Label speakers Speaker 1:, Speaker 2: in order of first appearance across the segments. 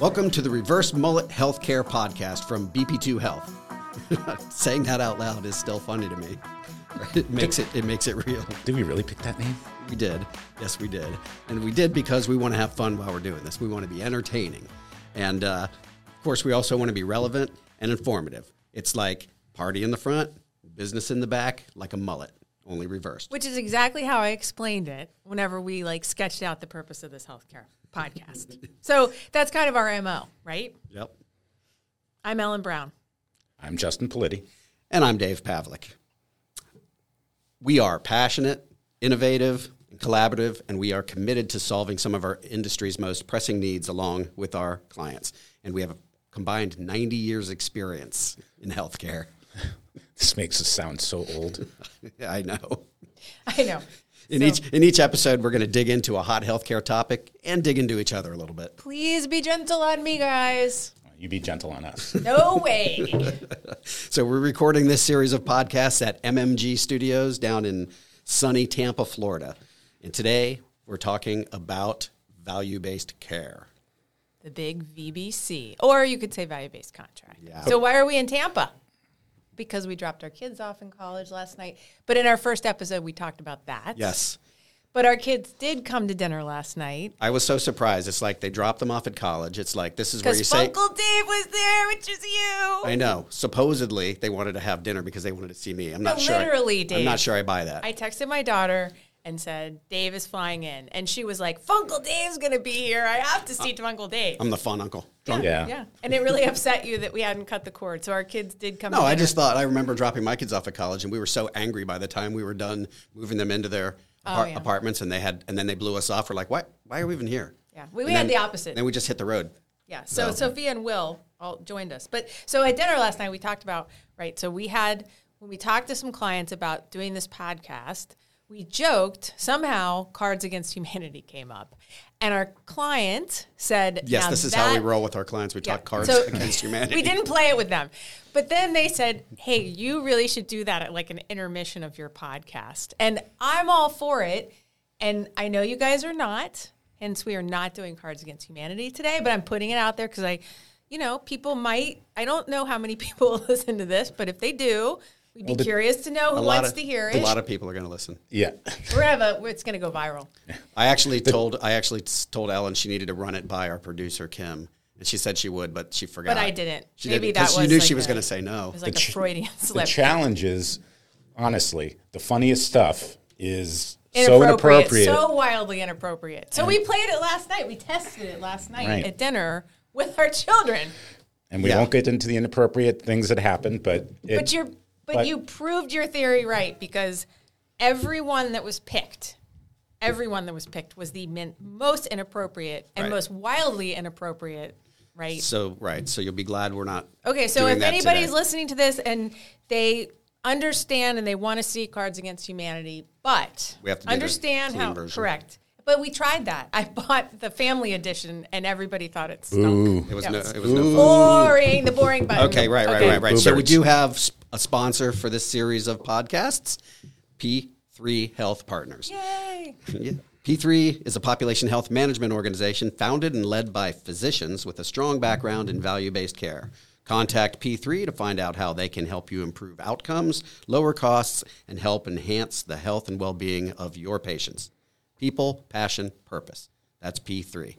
Speaker 1: Welcome to the Reverse Mullet Healthcare Podcast from BP2 Health. Saying that out loud is still funny to me. It makes it it makes it real.
Speaker 2: Did we really pick that name?
Speaker 1: We did. Yes, we did. And we did because we want to have fun while we're doing this. We want to be entertaining. And uh, of course, we also want to be relevant and informative. It's like party in the front, business in the back, like a mullet, only reversed.
Speaker 3: Which is exactly how I explained it whenever we like sketched out the purpose of this healthcare podcast. so that's kind of our MO, right?
Speaker 1: Yep.
Speaker 3: I'm Ellen Brown.
Speaker 2: I'm Justin Politi.
Speaker 1: And I'm Dave Pavlik. We are passionate, innovative, and collaborative, and we are committed to solving some of our industry's most pressing needs along with our clients. And we have a combined 90 years experience in healthcare.
Speaker 2: This makes us sound so old.
Speaker 1: I know.
Speaker 3: I know.
Speaker 1: In
Speaker 3: So-
Speaker 1: each in each episode, we're going to dig into a hot healthcare topic and dig into each other a little bit.
Speaker 3: Please be gentle on me, guys.
Speaker 2: You be gentle on us.
Speaker 3: No way.
Speaker 1: So we're recording this series of podcasts at MMG Studios down in sunny Tampa, Florida. And today we're talking about value-based care.
Speaker 3: the big VBC, or you could say value based contract.
Speaker 1: Yeah.
Speaker 3: So why are we in Tampa? Because we dropped our kids off in college last night. But in our first episode, we talked about that.
Speaker 1: Yes.
Speaker 3: But our kids did come to dinner last night.
Speaker 1: I was so surprised. It's like they dropped them off at college. It's like this is where you say
Speaker 3: Uncle Dave was there, which is you.
Speaker 1: I know. Supposedly they wanted to have dinner because they wanted to see me. I'm not
Speaker 3: No,
Speaker 1: sure. I-
Speaker 3: literally,
Speaker 1: I'm not sure I buy that.
Speaker 3: I texted my daughter and said, Dave is flying in. And she was like, Funkle Dave's going to be here. I have to see Funkle Dave.
Speaker 1: I'm the fun uncle. Drunk.
Speaker 2: Yeah.
Speaker 3: yeah. And it really upset you that we hadn't cut the cord. So our kids did come
Speaker 1: No, I just thought I remember dropping my kids off at college, and we were so angry by the time we were done moving them into their apart-
Speaker 3: Oh, yeah.
Speaker 1: apartments, and they had, and then they blew us off. We're like, why? Why are we even here?
Speaker 3: Yeah. We, we
Speaker 1: And
Speaker 3: had
Speaker 1: then-
Speaker 3: the opposite.
Speaker 1: Then we just hit the road.
Speaker 3: Yeah. So Sophia and Will all joined us. But so at dinner last night, we talked about, right? So we had, when we talked to some clients about doing this podcast, we joked somehow Cards Against Humanity came up. And our client said,
Speaker 1: Yes, this is how we roll with our clients. We
Speaker 3: Yeah.
Speaker 1: talk cards
Speaker 3: So-
Speaker 1: against humanity.
Speaker 3: We didn't play it with them. But then they said, hey, you really should do that at like an intermission of your podcast. And I'm all for it. And I know you guys are not. Hence, we are not doing Cards Against Humanity today, but I'm putting it out there because I, you know, people might, I don't know how many people will listen to this, but if they do, we'd be
Speaker 2: the-
Speaker 3: curious to know who wants
Speaker 1: of
Speaker 3: to hear it.
Speaker 1: a lot of people are going to listen.
Speaker 2: Yeah.
Speaker 3: We're gonna it's going to go viral.
Speaker 1: I actually told I actually told Ellen she needed to run it by our producer Kim, and she said she would, but she forgot.
Speaker 3: But I didn't.
Speaker 1: She
Speaker 3: Maybe
Speaker 1: didn't,
Speaker 3: that
Speaker 1: 'cause
Speaker 3: was
Speaker 1: she knew
Speaker 3: like
Speaker 1: she was going to say no.
Speaker 3: It was like a
Speaker 2: ch-
Speaker 3: Freudian
Speaker 2: The
Speaker 3: slip.
Speaker 2: challenge is, honestly, the funniest stuff is so
Speaker 3: inappropriate,
Speaker 2: inappropriate.
Speaker 3: so wildly inappropriate. So we played it last night. We tested it last night
Speaker 2: Right.
Speaker 3: at dinner with our children.
Speaker 2: and we
Speaker 1: Yeah.
Speaker 2: won't get into the inappropriate things that happened, but it,
Speaker 3: But you're but,
Speaker 2: but-
Speaker 3: you proved your theory right because everyone that was picked, everyone that was picked was the min- most inappropriate and
Speaker 1: Right.
Speaker 3: most wildly inappropriate, right?
Speaker 1: So right, so you'll be glad we're not.
Speaker 3: Okay, so if anybody's
Speaker 1: today.
Speaker 3: listening to this and they understand and they want to see Cards Against Humanity, but
Speaker 1: We have to
Speaker 3: understand how
Speaker 1: version.
Speaker 3: correct. But we tried that. I bought the family edition, and everybody thought it stunk.
Speaker 2: Ooh.
Speaker 1: It was
Speaker 3: Yeah.
Speaker 1: no. It was no. fun.
Speaker 3: Boring, the boring button.
Speaker 1: Okay, right, right,
Speaker 3: Okay.
Speaker 1: right, right. So we do have s- a sponsor for this series of podcasts, P3 Health Partners.
Speaker 3: Yay!
Speaker 1: Yeah. P3 is a population health management organization founded and led by physicians with a strong background in value based care. Contact P3 to find out how they can help you improve outcomes, lower costs, and help enhance the health and well being of your patients. People, passion, purpose. That's P3.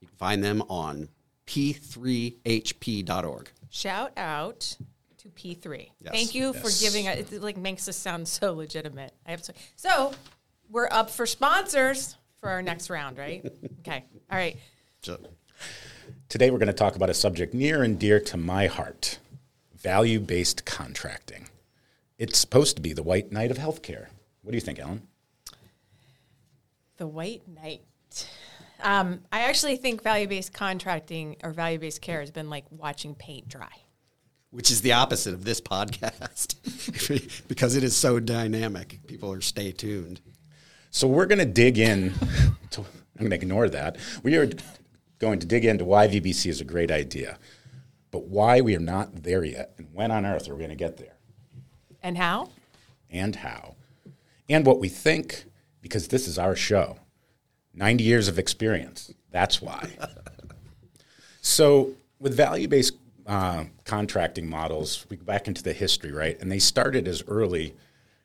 Speaker 1: You can find them on p3hp.org.
Speaker 3: Shout out to P3.
Speaker 1: Yes.
Speaker 3: Thank you for giving us. It like makes us sound so legitimate. I have to. So we're up for sponsors for our next round, right? okay. All right.
Speaker 1: So,
Speaker 2: Today, we're going to talk about a subject near and dear to my heart value based contracting. It's supposed to be the white knight of healthcare. What do you think, Ellen?
Speaker 3: The White Knight. Um, I actually think value-based contracting or value-based care has been like watching paint dry.
Speaker 1: which is the opposite of this podcast because it is so dynamic. People are stay tuned.
Speaker 2: So, we're going to dig in. To, I'm going to ignore that. We are going to dig into why VBC is a great idea, but why we are not there yet, and when on earth are we going to get there,
Speaker 3: And how?
Speaker 2: and how, and what we think, because this is our show. 90 years of experience. That's why. So with value-based uh, contracting models, we go back into the history, right? And they started as early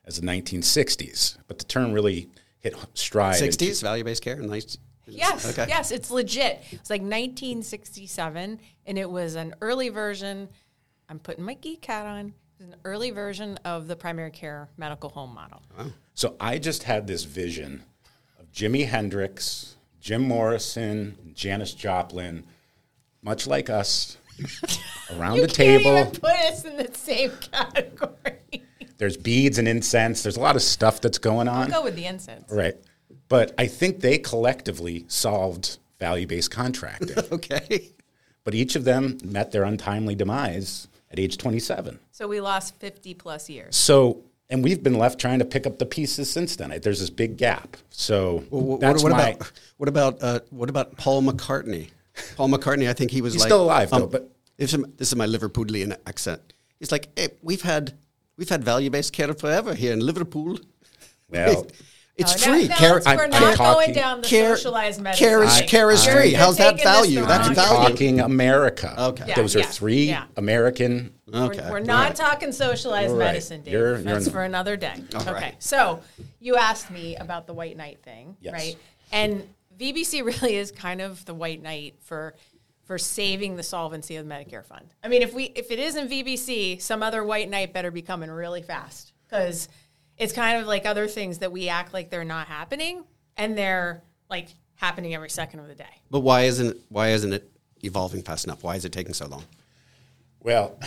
Speaker 2: as the 1960s, but the term really hit stride. in
Speaker 1: 60s, value based care. Nice.
Speaker 3: Yes,
Speaker 1: Okay.
Speaker 3: yes, it's legit. It's like 1967, and it was an early version. I'm putting my geek hat on. It was an early version of the primary care medical home model.
Speaker 2: So I just had this vision of Jimi Hendrix, Jim Morrison, Janis Joplin, much like us, around the
Speaker 3: Can't
Speaker 2: table.
Speaker 3: even put us in the same category.
Speaker 2: There's beads and incense. There's a lot of stuff that's going on.
Speaker 3: I'll Go with the incense.
Speaker 2: Right. But I think they collectively solved value based contracting.
Speaker 1: Okay.
Speaker 2: but each of them met their untimely demise at age 27.
Speaker 3: So we lost 50 plus years.
Speaker 2: So, and we've been left trying to pick up the pieces since then. There's this big gap. So
Speaker 1: Well, what,
Speaker 2: that's
Speaker 1: what
Speaker 2: why
Speaker 1: about what about uh, what about Paul McCartney? Paul McCartney, I think he was
Speaker 2: He's
Speaker 1: like
Speaker 2: still alive, though, but-
Speaker 1: this is, this is my Liverpudlian accent. He's like, hey, we've had we've had value based care forever here in Liverpool.
Speaker 2: Well,
Speaker 1: it's
Speaker 3: Oh, now-
Speaker 1: free.
Speaker 3: now
Speaker 1: care,
Speaker 2: I'm-
Speaker 3: we're
Speaker 2: I'm
Speaker 3: not going
Speaker 2: talking-
Speaker 3: down the
Speaker 1: care,
Speaker 3: socialized medicine.
Speaker 1: care is
Speaker 3: thing.
Speaker 1: care is
Speaker 3: You're-
Speaker 1: free. How's that value?
Speaker 3: the
Speaker 1: That's
Speaker 3: wrong
Speaker 1: value.
Speaker 2: talking America.
Speaker 1: Okay.
Speaker 3: Yeah,
Speaker 2: Those are
Speaker 3: yeah,
Speaker 2: three
Speaker 3: yeah.
Speaker 2: American.
Speaker 1: Okay.
Speaker 3: We're, we're not talking socialized
Speaker 2: right.
Speaker 3: medicine, Dave.
Speaker 2: You're- you're
Speaker 3: That's for another day. okay.
Speaker 1: right.
Speaker 3: So you asked me about the white knight thing,
Speaker 2: Yes.
Speaker 3: right? And VBC really is kind of the white knight for for saving the solvency of the Medicare fund. I mean, if we if it isn't VBC, some other white knight better be coming really fast because it's kind of like other things that we act like they're not happening and they're like happening every second of the day.
Speaker 1: But why isn't why isn't it evolving fast enough? Why is it taking so long?
Speaker 2: Well,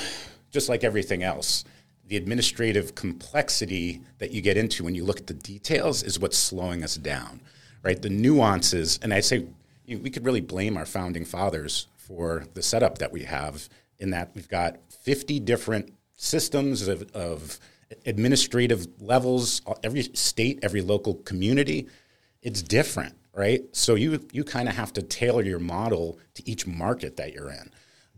Speaker 2: just like everything else, the administrative complexity that you get into when you look at the details is what's slowing us down, right? The nuances, and I say you, we could really blame our founding fathers for the setup that we have in that we've got 50 different systems of, of administrative levels, every state, every local community. It's different, right? So you, you kind of have to tailor your model to each market that you're in.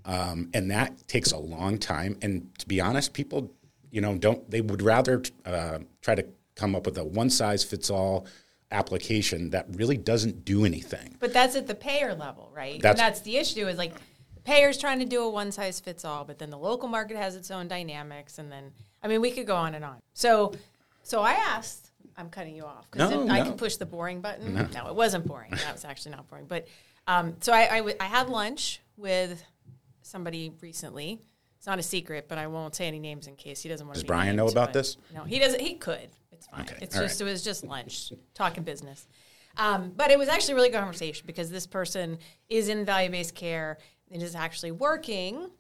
Speaker 2: Um, and that takes a long time. And to be honest, people, you know, don't they would rather uh, try to come up with a one size fits all application that really doesn't do anything.
Speaker 3: But that's at the payer level, right?
Speaker 2: That's-
Speaker 3: and that's the issue is like the payer's trying to do a one size fits all, but then the local market has its own dynamics, and then I mean we could go on and on. So, so I asked. I'm cutting you off because
Speaker 2: No,
Speaker 3: I can push the boring button. No, it wasn't boring. that was actually not boring. But um, so I, I, w- I had lunch with somebody recently. It's not a secret, but I won't say any names in case he doesn't want to.
Speaker 2: Does Brian know about this?
Speaker 3: No, he doesn't. He could. It's fine.
Speaker 2: Okay,
Speaker 3: It's
Speaker 2: all
Speaker 3: just
Speaker 2: right.
Speaker 3: it was just lunch, talking business. Um, but it was actually a really good conversation because this person is in value based care and is actually working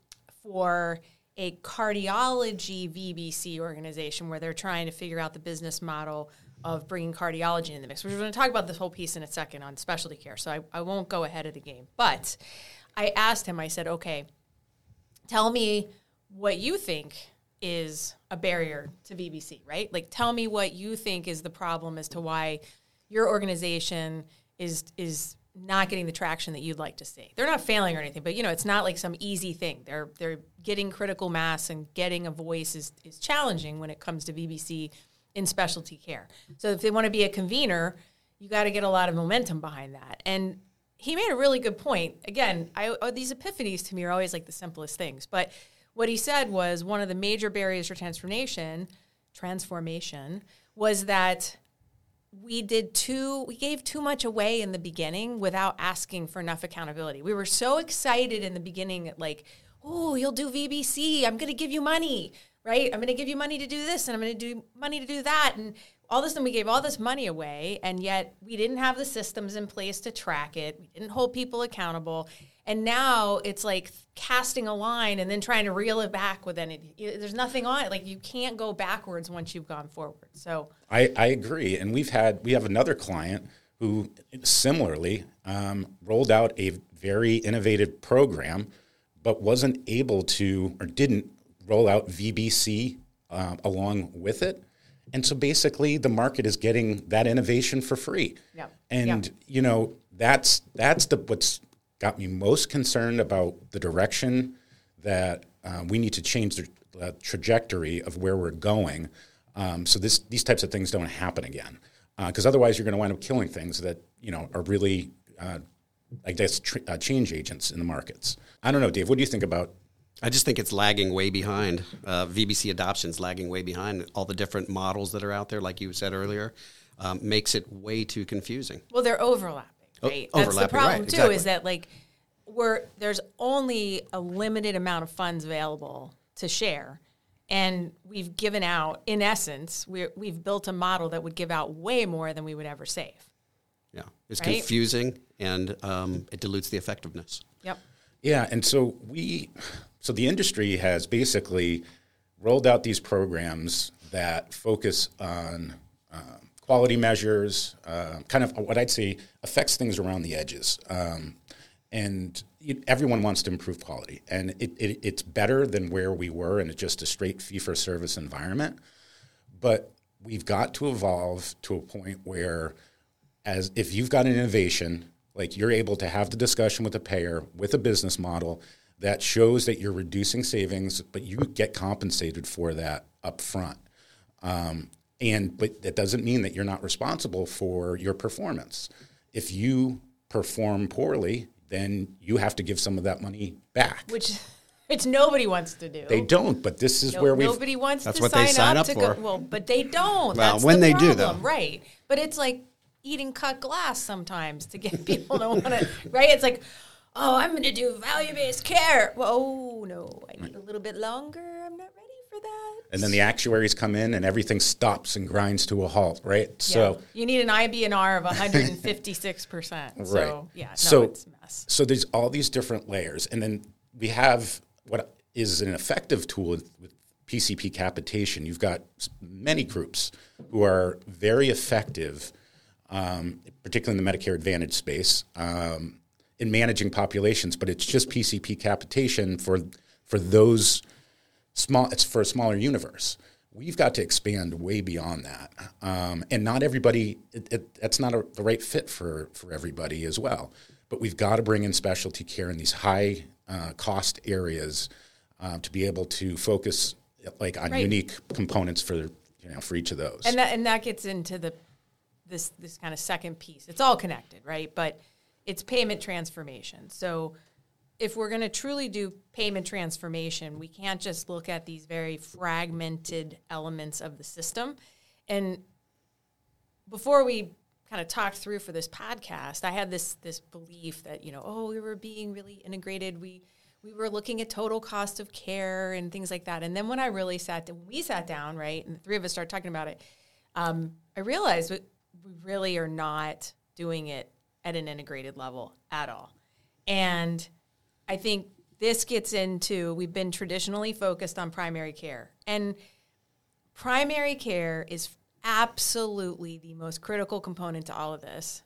Speaker 3: for a cardiology VBC organization where they're trying to figure out the business model of bringing cardiology in the mix. We're going to talk about this whole piece in a second on specialty care, so I, I won't go ahead of the game. But I asked him, I said, okay, tell me what you think is a barrier to VBC, right? Like tell me what you think is the problem as to why your organization is is not getting the traction that you'd like to see. They're not failing or anything, but you know, it's not like some easy thing. They're they're getting critical mass and getting a voice is is challenging when it comes to VBC in specialty care. So if they want to be a convener, you got to get a lot of momentum behind that. And he made a really good point. Again, I, oh, these epiphanies to me are always like the simplest things. But what he said was one of the major barriers for transformation, transformation, was that we did too we gave too much away in the beginning without asking for enough accountability. We were so excited in the beginning like, "Oh, you'll do VBC. I'm going to give you money." Right? I'm going to give you money to do this and I'm going to do money to do that and all this and we gave all this money away and yet we didn't have the systems in place to track it. We didn't hold people accountable. And now it's like casting a line and then trying to reel it back with any there's nothing on it. Like you can't go backwards once you've gone forward. So
Speaker 2: I, I agree. And we've had, we have another client who similarly um, rolled out a very innovative program, but wasn't able to or didn't roll out VBC uh, along with it. And so basically, the market is getting that innovation for free.
Speaker 3: Yep.
Speaker 2: And
Speaker 3: Yep.
Speaker 2: you know that's that's the what's got me most concerned about the direction that uh, we need to change the uh, trajectory of where we're going. Um, so this these types of things don't happen again. Because otherwise, you're going to wind up killing things that you know are really uh, I guess, tr- uh, change agents in the markets. I don't know, Dave. What do you think about?
Speaker 1: I just think it's lagging way behind. Uh, VBC adoption's lagging way behind. All the different models that are out there, like you said earlier, um, makes it way too confusing.
Speaker 3: Well, they're overlapping,
Speaker 1: Oh,
Speaker 3: right? That's the problem
Speaker 1: right,
Speaker 3: too.
Speaker 1: exactly.
Speaker 3: Is that like we're there's only a limited amount of funds available to share, and we've given out, in essence, we we've built a model that would give out way more than we would ever save.
Speaker 1: Yeah, it's
Speaker 3: Right?
Speaker 1: confusing and um, it dilutes the effectiveness.
Speaker 3: Yep.
Speaker 2: Yeah, and so we, so the industry has basically rolled out these programs that focus on um, quality measures, uh, kind of what I'd say affects things around the edges. Um, and it, everyone wants to improve quality, and it, it, it's better than where we were in just a straight fee for service environment. But we've got to evolve to a point where, as if you've got an innovation, like you're able to have the discussion with the payer with a business model that shows that you're reducing savings, but you get compensated for that up front. Um, and but that doesn't mean that you're not responsible for your performance. If you perform poorly, then you have to give some of that money back.
Speaker 3: Which which nobody wants to do.
Speaker 2: They don't, but this is
Speaker 3: No-
Speaker 2: where we
Speaker 3: nobody wants
Speaker 1: That's
Speaker 3: to
Speaker 1: what they
Speaker 3: sign,
Speaker 1: sign
Speaker 3: up,
Speaker 1: up
Speaker 3: to
Speaker 1: for.
Speaker 3: go. Well, but they don't.
Speaker 1: Well,
Speaker 3: That's
Speaker 1: when
Speaker 3: the
Speaker 1: they do, though.
Speaker 3: right? But it's like eating cut glass sometimes to get people to want to. Right? It's like, oh, I'm going to do value based care. Well, oh no, I need a little bit longer. I'm not ready for that.
Speaker 2: and then the actuaries come in and everything stops and grinds to a halt, right? So
Speaker 3: you need an IBNR of 156 percent. So
Speaker 2: Right.
Speaker 3: yeah, no,
Speaker 2: So-
Speaker 3: it's a mess.
Speaker 2: So there's all these different layers, and then we have what is an effective tool with with PCP capitation. You've got many groups who are very effective, um, particularly in the Medicare Advantage space, um, in managing populations. But it's just PCP capitation for for those small. It's for a smaller universe. We've got to expand way beyond that, um, and not everybody. It, it, that's not a, the right fit for for everybody as well. But we've got to bring in specialty care in these high uh, cost areas uh, to be able to focus like on
Speaker 3: Right.
Speaker 2: unique components for you know for each of those.
Speaker 3: and that and that gets into the this this kind of second piece. It's all connected, right? But it's payment transformation. So if we're going to truly do payment transformation, we can't just look at these very fragmented elements of the system. And before we kind of talked through for this podcast, I had this this belief that you know, oh, we were being really integrated. We we were looking at total cost of care and things like that. And then when I really sat, when we sat down, right, and the three of us started talking about it, um, I realized we, we really are not doing it at an integrated level at all. And I think this gets into we've been traditionally focused on primary care. And primary care is absolutely the most critical component to all of this.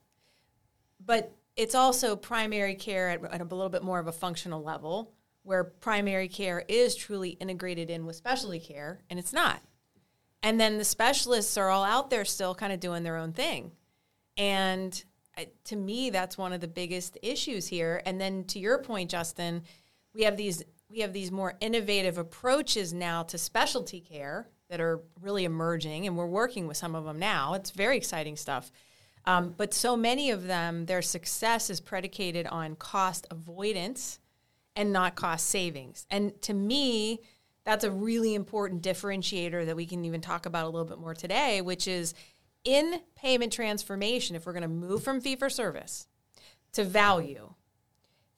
Speaker 3: But it's also primary care at, at a little bit more of a functional level where primary care is truly integrated in with specialty care, and it's not. And then the specialists are all out there still kind of doing their own thing. And to me, that's one of the biggest issues here. And then to your point, Justin, we have these we have these more innovative approaches now to specialty care that are really emerging, and we're working with some of them now. It's very exciting stuff. Um, but so many of them, their success is predicated on cost avoidance and not cost savings. And to me, that's a really important differentiator that we can even talk about a little bit more today, which is in payment transformation, if we're going to move from fee for service to value,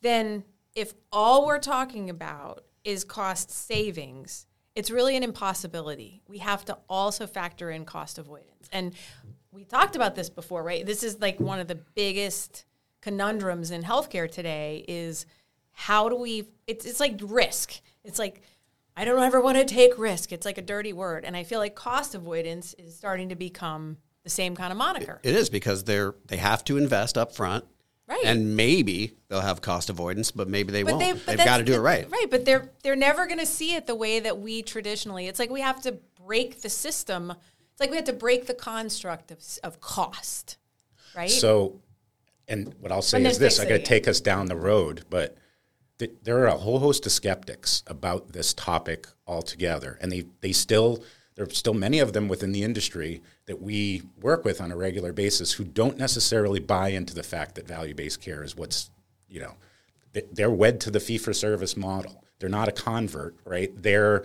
Speaker 3: then if all we're talking about is cost savings, it's really an impossibility. We have to also factor in cost avoidance. And we talked about this before, right? This is like one of the biggest conundrums in healthcare today is how do we it's it's like risk. It's like I don't ever want to take risk. It's like a dirty word. And I feel like cost avoidance is starting to become the same kind of moniker.
Speaker 1: It is because they're they have to invest up front.
Speaker 3: Right.
Speaker 1: And maybe they'll have cost avoidance, but maybe they won't.
Speaker 3: They, They've
Speaker 1: got to do
Speaker 3: the-
Speaker 1: it right.
Speaker 3: Right, but they're they're never going to see it the way that we traditionally. It's like we have to break the system. It's like we have to break the construct of of cost, right?
Speaker 2: So, and what I'll say
Speaker 3: And
Speaker 2: is this: I got to take us down the road, but th- there are a whole host of skeptics about this topic altogether, and they they still there are still many of them within the industry that we work with on a regular basis who don't necessarily buy into the fact that value based care is what's you know, they're wed to the fee for service model. They're not a convert, right? They're,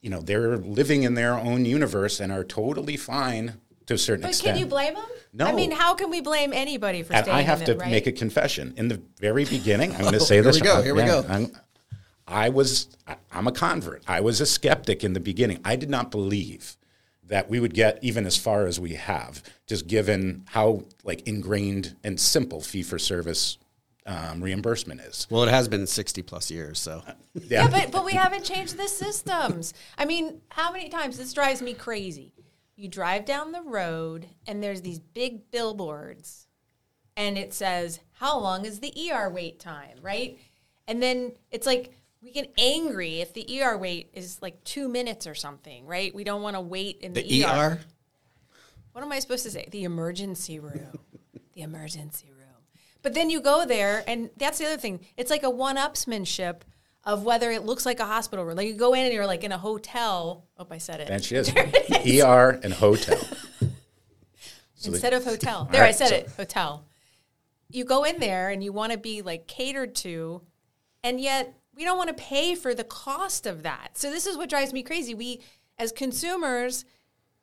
Speaker 2: you know, they're living in their own universe and are totally fine to a certain
Speaker 3: But
Speaker 2: extent.
Speaker 3: can you blame them?
Speaker 2: No.
Speaker 3: I mean, how can we blame anybody for
Speaker 2: And
Speaker 3: staying
Speaker 2: I have
Speaker 3: in
Speaker 2: to
Speaker 3: it, right?
Speaker 2: make a confession. In the very beginning, I'm going to say
Speaker 1: Here
Speaker 2: this.
Speaker 1: Here we go,
Speaker 2: uh,
Speaker 1: here we go.
Speaker 2: I'm, I was, I- I'm a convert. I was a skeptic in the beginning. I did not believe that we would get even as far as we have, just given how like ingrained and simple fee for service um, reimbursement is.
Speaker 1: Well, it has been 60 plus years, so.
Speaker 3: Yeah, but but we haven't changed the systems. I mean, how many times this drives me crazy? You drive down the road and there's these big billboards and it says, "How long is the ER wait time?" right? And then it's like we get angry if the ER wait is like 2 minutes or something, right? We don't want to wait in the,
Speaker 1: The ER?
Speaker 3: what am I supposed to say? The emergency room. the emergency room. But then you go there, and that's the other thing. It's like a one upsmanship of whether it looks like a hospital room. Like you go in and you're like in a hotel. Oh, I said it.
Speaker 2: And she is ER and hotel. So
Speaker 3: Instead of hotel. There, I said
Speaker 2: so-
Speaker 3: it. Hotel. You go in there and you want to be like catered to, and yet we don't want to pay for the cost of that. So this is what drives me crazy. We, as consumers,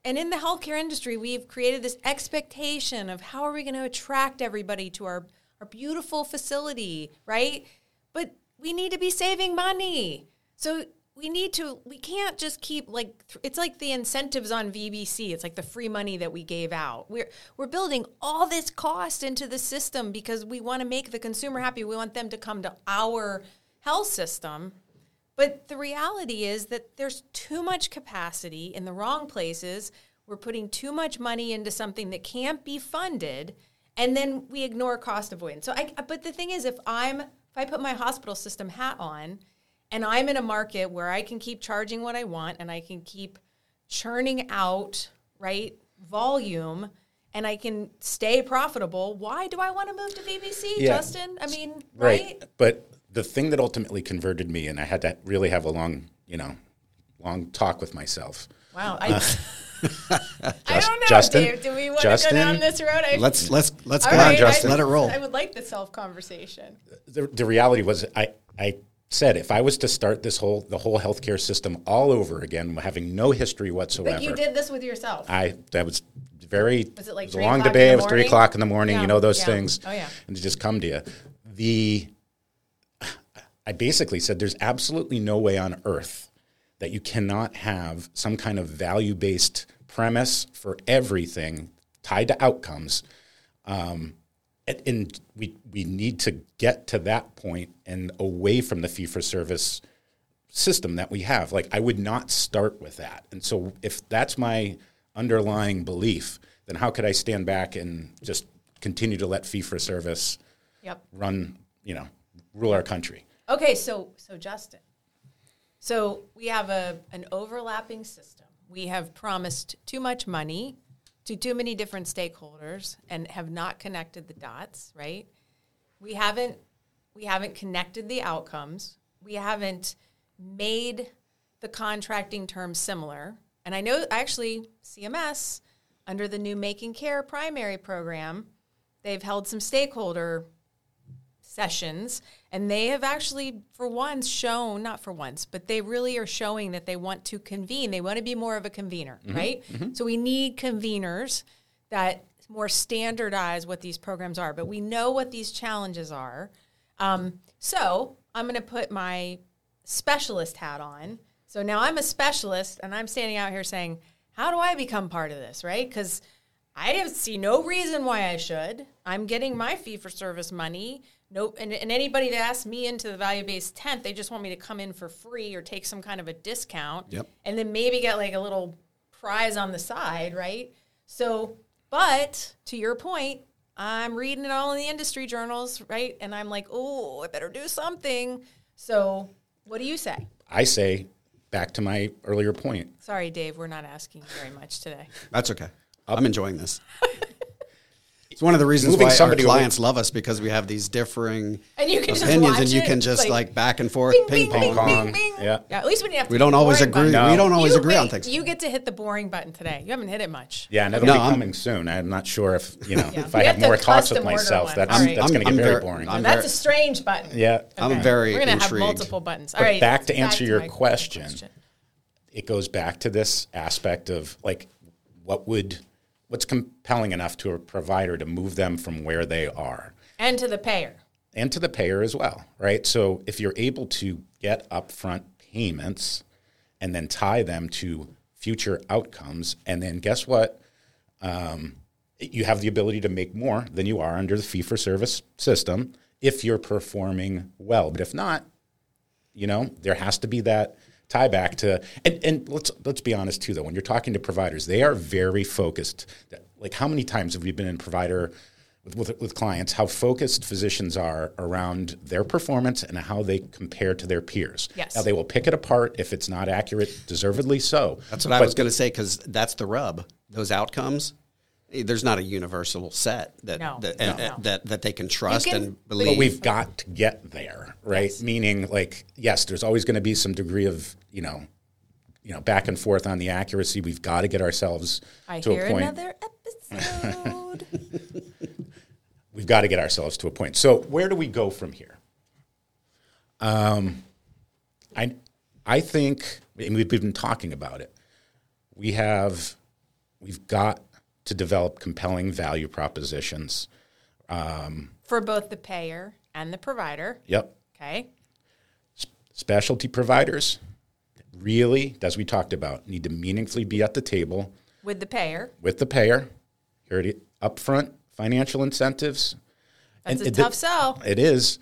Speaker 3: and in the healthcare industry, we've created this expectation of how are we going to attract everybody to our, our beautiful facility, right? But we need to be saving money. So we need to, we can't just keep like, it's like the incentives on VBC. It's like the free money that we gave out. We're, we're building all this cost into the system because we want to make the consumer happy. We want them to come to our health system. But the reality is that there's too much capacity in the wrong places. We're putting too much money into something that can't be funded, and then we ignore cost avoidance. So, I, but the thing is, if I'm if I put my hospital system hat on, and I'm in a market where I can keep charging what I want, and I can keep churning out right volume, and I can stay profitable, why do I want to move to VBC,
Speaker 2: Yeah.
Speaker 3: Justin? I mean, right?
Speaker 2: But the thing that ultimately converted me, and I had to really have a long, you know, long talk with myself.
Speaker 3: Wow. I, uh, I don't know,
Speaker 2: Justin?
Speaker 3: Dave. Do we want
Speaker 2: Justin?
Speaker 3: to go down this road? I,
Speaker 1: Let's let's let's go
Speaker 3: right,
Speaker 1: on, Justin.
Speaker 3: I-
Speaker 1: Let it roll.
Speaker 3: I would like the self conversation.
Speaker 2: The, the reality was, I, I said if I was to start this whole the whole healthcare system all over again, having no history whatsoever,
Speaker 3: Like you did this with yourself.
Speaker 2: I that was very
Speaker 3: Was it like
Speaker 2: a long debate. It was three o'clock in the morning.
Speaker 3: Yeah,
Speaker 2: You know those
Speaker 3: yeah.
Speaker 2: things.
Speaker 3: Oh, yeah.
Speaker 2: and to just come to you. The I basically said there's absolutely no way on earth that you cannot have some kind of value based premise for everything tied to outcomes. Um, and, and we we need to get to that point and away from the fee for service system that we have. Like I would not start with that. And so if that's my underlying belief, then how could I stand back and just continue to let fee for service
Speaker 3: Yep.
Speaker 2: run, you know, rule our country?
Speaker 3: Okay, so so Justin. So we have a an overlapping system. We have promised too much money to too many different stakeholders and have not connected the dots, right? We haven't we haven't connected the outcomes. We haven't made the contracting terms similar. And I know actually CMS under the new Making Care primary program, they've held some stakeholder sessions and they have actually for once shown not for once but they really are showing that they want to convene. They want to be more of a convener right? So we need conveners that more standardize what these programs are. But we know what these challenges are. Um, so i'm going to put my specialist hat on. So now i'm a specialist and i'm standing out here saying how do i become part of this right? Because I see no reason why I should. I'm getting my fee for service money. Nope. And, and anybody that asks me into the value based tent, they just want me to come in for free or take some kind of a discount.
Speaker 1: Yep.
Speaker 3: And then maybe get like a little prize on the side, right? So, but to your point, I'm reading it all in the industry journals, right? And I'm like, oh, I better do something. So, what do you say?
Speaker 2: I say, back to my earlier point,
Speaker 3: Sorry, Dave, we're not asking very much today.
Speaker 1: That's okay. I'm enjoying this. It's one of the reasons
Speaker 2: Moving
Speaker 1: why our
Speaker 2: somebody away-
Speaker 1: clients love us because we have these differing
Speaker 3: And you can just
Speaker 1: opinions,
Speaker 3: watch
Speaker 1: and you can just
Speaker 3: like,
Speaker 1: like, back and forth,
Speaker 3: Bing,
Speaker 1: ping,
Speaker 3: bing,
Speaker 1: pong.
Speaker 3: bing,
Speaker 2: pong.
Speaker 3: bing, bing.
Speaker 2: Yeah.
Speaker 3: At least when you have to
Speaker 1: We
Speaker 3: hit
Speaker 1: don't always agree.
Speaker 3: button.
Speaker 1: We don't always
Speaker 3: You-
Speaker 1: agree on things.
Speaker 3: You get to hit the boring button today. You haven't hit it much.
Speaker 2: Yeah, and it'll
Speaker 1: No,
Speaker 2: be
Speaker 1: I'm-
Speaker 2: coming soon. I'm not sure if you know
Speaker 3: Yeah.
Speaker 2: if
Speaker 3: We
Speaker 2: I
Speaker 3: have
Speaker 2: have more talks with myself. That's
Speaker 3: All right.
Speaker 2: that's going to
Speaker 1: I'm
Speaker 2: get very
Speaker 1: very-
Speaker 2: boring.
Speaker 1: I'm
Speaker 3: That's
Speaker 1: very-
Speaker 3: a strange button.
Speaker 2: yeah,
Speaker 1: I'm
Speaker 3: Okay.
Speaker 1: very
Speaker 3: We're gonna have multiple buttons. All
Speaker 2: But
Speaker 3: right.
Speaker 2: back to answer your question. it goes back to this aspect of like what would what's compelling enough to a provider to move them from where they are
Speaker 3: And to the payer.
Speaker 2: and to the payer as well, right? So if you're able to get upfront payments and then tie them to future outcomes, and then guess what? Um, you have the ability to make more than you are under the fee for service system if you're performing well. But if not, you know, there has to be that tie back to and, and let's let's be honest too though, when you're talking to providers, they are very focused. Like how many times have we been in provider with, with, with clients, how focused physicians are around their performance and how they compare to their peers.
Speaker 3: Yes.
Speaker 2: Now they will pick it apart if it's not accurate, deservedly so.
Speaker 1: That's what I was going to say because that's the rub. Those outcomes, there's not a universal set that
Speaker 3: No,
Speaker 1: that,
Speaker 3: no.
Speaker 1: and- and- that that they can trust
Speaker 3: can-
Speaker 1: and
Speaker 3: but
Speaker 2: But we've got to get there, right? Meaning, like, yes, there's always going to be some degree of, you know, you know, back and forth on the accuracy. We've got to get ourselves
Speaker 3: I
Speaker 2: to
Speaker 3: hear
Speaker 2: a point.
Speaker 3: another episode.
Speaker 2: We've got to get ourselves to a point. So, where do we go from here? Um, I, I think, and we've been talking about it. We have, we've got to develop compelling value propositions.
Speaker 3: For both the payer and the provider.
Speaker 2: Yep,
Speaker 3: Okay.
Speaker 2: specialty providers really, as we talked about, need to meaningfully be at the table
Speaker 3: With the payer.
Speaker 2: with the payer. Here it upfront financial incentives.
Speaker 3: That's
Speaker 2: And
Speaker 3: a
Speaker 2: it-
Speaker 3: tough sell.
Speaker 2: It is,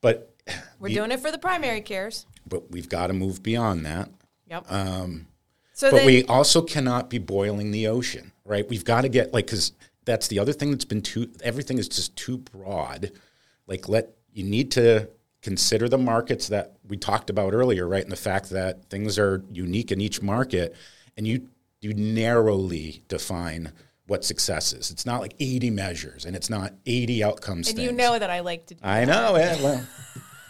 Speaker 2: but
Speaker 3: We're doing it for the primary cares.
Speaker 2: but we've got to move beyond that.
Speaker 3: Yep. Um, so
Speaker 2: But
Speaker 3: then,
Speaker 2: we also cannot be boiling the ocean, right? We've got to get like because that's the other thing that's been too. Everything is just too broad. Like let you need to consider the markets that we talked about earlier, right? And the fact that things are unique in each market, and you you narrowly define what success is. It's not like eighty measures, and it's not eighty outcomes.
Speaker 3: and you know that I like to do
Speaker 2: I know. Yeah, well,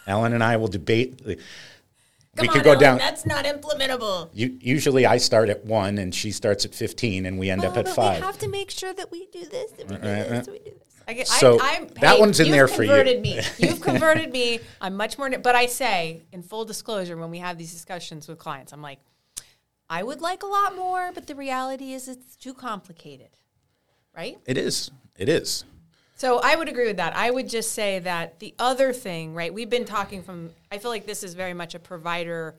Speaker 2: Ellen and I will debate. We
Speaker 3: Come
Speaker 2: could
Speaker 3: on,
Speaker 2: go
Speaker 3: Ellen,
Speaker 2: down.
Speaker 3: That's not implementable.
Speaker 2: You, usually I start at one and she starts at 15 and we end up
Speaker 3: Oh,
Speaker 2: at five.
Speaker 3: We have to make sure that we do this, that we do
Speaker 2: uh, uh,
Speaker 3: this,
Speaker 2: uh.
Speaker 3: that we do this. I get,
Speaker 2: So
Speaker 3: I, I'm,
Speaker 2: that
Speaker 3: hey,
Speaker 2: one's in there for you.
Speaker 3: converted me. You've converted me. I'm much more. But I say, in full disclosure, when we have these discussions with clients, I'm like, I would like a lot more, but the reality is it's too complicated, right?
Speaker 2: It is. It is.
Speaker 3: So I would agree with that. I would just say that the other thing, right? We've been talking from. I feel like this is very much a provider.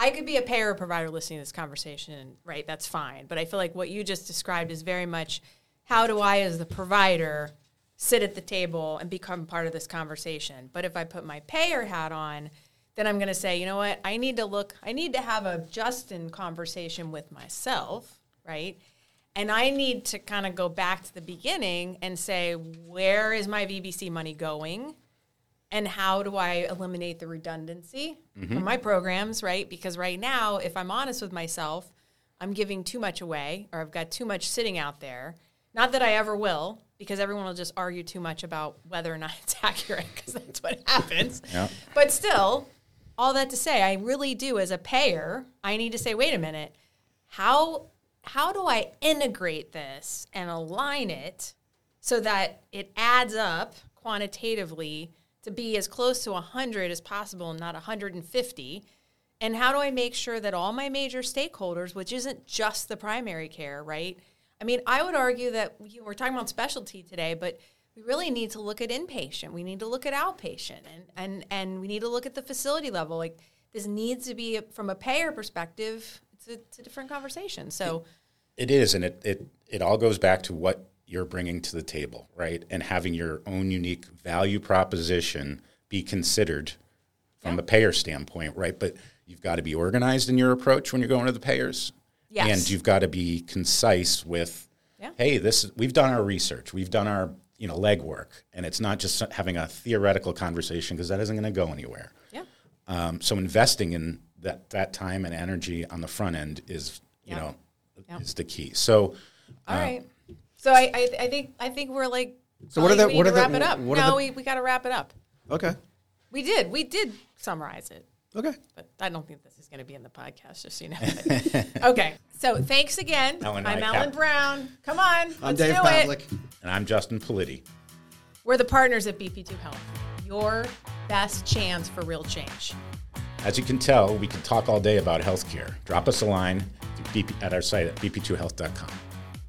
Speaker 3: I could be a payer or provider listening to this conversation, right? That's fine. But I feel like what you just described is very much how do I, as the provider, sit at the table and become part of this conversation? But if I put my payer hat on, then I'm going to say, you know what? I need to look, I need to have a Justin conversation with myself, right? And I need to kind of go back to the beginning and say, where is my VBC money going? And how do I eliminate the redundancy from mm-hmm. my programs, right? Because right now, if I'm honest with myself, I'm giving too much away or I've got too much sitting out there. Not that I ever will, because everyone will just argue too much about whether or not it's accurate, because that's what happens.
Speaker 2: Yeah.
Speaker 3: But still, all that to say, I really do, as a payer, I need to say, wait a minute, how how do I integrate this and align it so that it adds up quantitatively to be as close to 100 as possible and not 150? And how do I make sure that all my major stakeholders, which isn't just the primary care, right? I mean, I would argue that we're talking about specialty today, but we really need to look at inpatient. We need to look at outpatient, and and and we need to look at the facility level. Like this needs to be from a payer perspective. It's a, it's a different conversation. So
Speaker 2: It is. And it, it, it all goes back to what you're bringing to the table, right? And having your own unique value proposition be considered from a payer standpoint, right? But you've got to be organized in your approach when you're going to the payers.
Speaker 3: Yes.
Speaker 2: And you've got to be concise with,
Speaker 3: Yeah.
Speaker 2: hey, this is, we've done our research, we've done our you know legwork, and it's not just having a theoretical conversation because that isn't going to go anywhere.
Speaker 3: yeah,
Speaker 2: Um, so investing in that that time and energy on the front end is you
Speaker 3: Yeah.
Speaker 2: know
Speaker 3: Yeah.
Speaker 2: is the key. So
Speaker 3: all uh, right. So I, I, I think I think we're like.
Speaker 1: So what are
Speaker 3: probably
Speaker 1: the- what
Speaker 3: we
Speaker 1: are
Speaker 3: need to
Speaker 1: the-
Speaker 3: wrap it up?
Speaker 1: what
Speaker 3: no,
Speaker 1: the-
Speaker 3: we, we got to wrap it up.
Speaker 1: Okay.
Speaker 3: We did. We did summarize it.
Speaker 1: Okay.
Speaker 3: But I don't think this is going to be in the podcast, just so you know. Okay. So thanks again.
Speaker 2: Ellen
Speaker 3: I'm
Speaker 2: Icap.
Speaker 3: Ellen Brown. Come on.
Speaker 1: I'm
Speaker 3: let's
Speaker 1: Dave
Speaker 3: do
Speaker 1: Pavlik.
Speaker 3: it.
Speaker 2: And I'm Justin Politi.
Speaker 3: We're the partners at BP2 Health. Your best chance for real change.
Speaker 2: As you can tell, we can talk all day about healthcare. Drop us a line at our site at bp2health.com.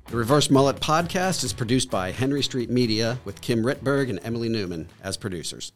Speaker 1: The Reverse Mullet podcast is produced by Henry Street Media with Kim Ritberg and Emily Newman as producers.